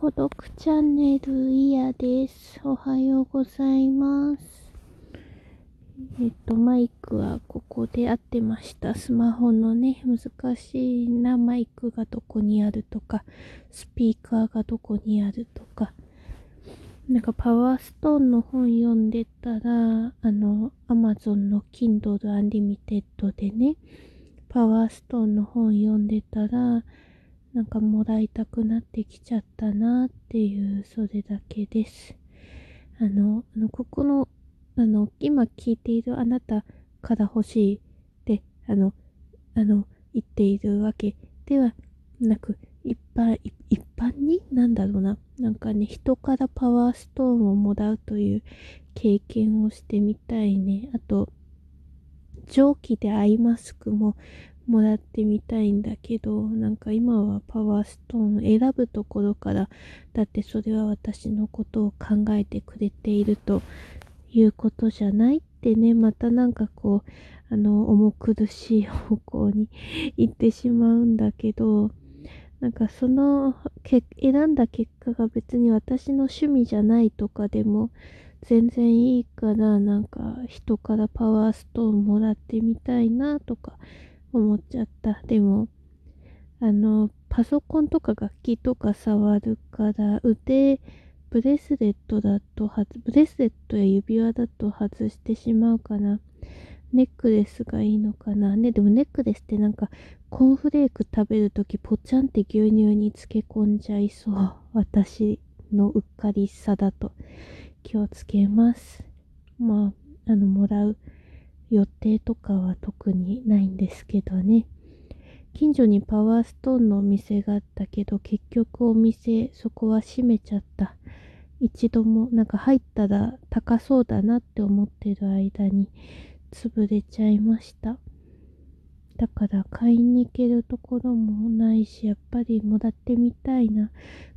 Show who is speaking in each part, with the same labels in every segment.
Speaker 1: 孤独チャンネルイヤです。おはようございます。えっと、マイクはここで合ってました。スマホのね、難しいなマイクがどこにあるとか、スピーカーがどこにあるとか。なんかパワーストーンの本読んでたら、あの、アマゾンの Kindle Unlimited でね、パワーストーンの本読んでたら、なんかもらいたくなってきちゃったなっていう、それだけです。あの、あのここの、あの、今聞いているあなたから欲しいって、あの、あの、言っているわけではなく、一般、一般になんだろうな。なんかね、人からパワーストーンをもらうという経験をしてみたいね。あと、蒸気でアイマスクももらってみたいんだけど、なんか今はパワーストーン選ぶところから、だってそれは私のことを考えてくれているということじゃないってね、またなんかこう、あの、重苦しい方向に行ってしまうんだけど、なんかその選んだ結果が別に私の趣味じゃないとかでも全然いいから、なんか人からパワーストーンもらってみたいなとか思っちゃった。でも、あの、パソコンとか楽器とか触るから、腕、ブレスレットだと外、ブレスレットや指輪だと外してしまうかな。ネックレスがいいのかな。ね、でもネックレスってなんか、コーンフレーク食べるとき、ぽちゃんって牛乳に漬け込んじゃいそう。私のうっかりさだと。気をつけます。まあ、あの、もらう予定とかは特にないんですけどね。近所にパワーストーンのお店があったけど、結局お店、そこは閉めちゃった。一度も、なんか入ったら高そうだなって思ってる間に、潰れちゃいました。だから買いに行けるところもないし、やっぱりもらってみたいな。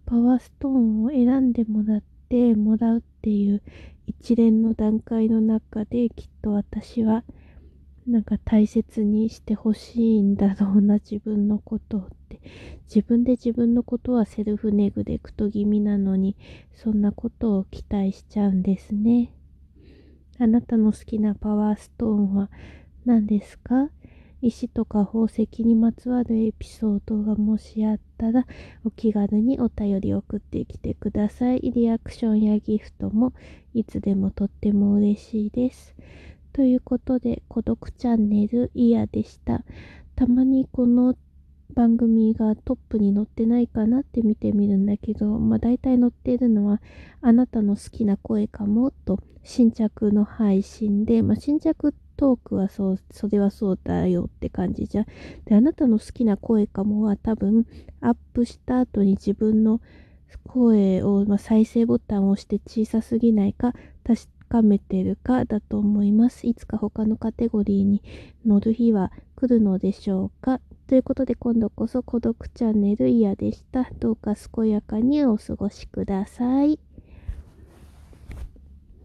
Speaker 1: パワーストーンを選んでもらってもらうっていう一連の段階の中できっと私はなんか大切にしてほしいんだろうな自分のことって自分で自分のことはセルフネグレクト気味なのにそんなことを期待しちゃうんですね。あなたの好きなパワーストーンは何ですか？石とか宝石にまつわるエピソードがもしあったら、お気軽にお便り送ってきてください。リアクションやギフトもいつでもとっても嬉しいです。ということで、孤独チャンネルイヤでした。たまにこの番組がトップに載ってないかなって見てみるんだけど、まあ大体載ってるのは、あなたの好きな声かもと新着の配信で、まあ新着トークはそう、それはそうだよって感じじゃん。で、あなたの好きな声かもは多分、アップした後に自分の声を、まあ、再生ボタンを押して小さすぎないか確かめてるかだと思います。いつか他のカテゴリーに乗る日は来るのでしょうか。ということで今度こそ孤独チャンネルイヤでした。どうか健やかにお過ごしください。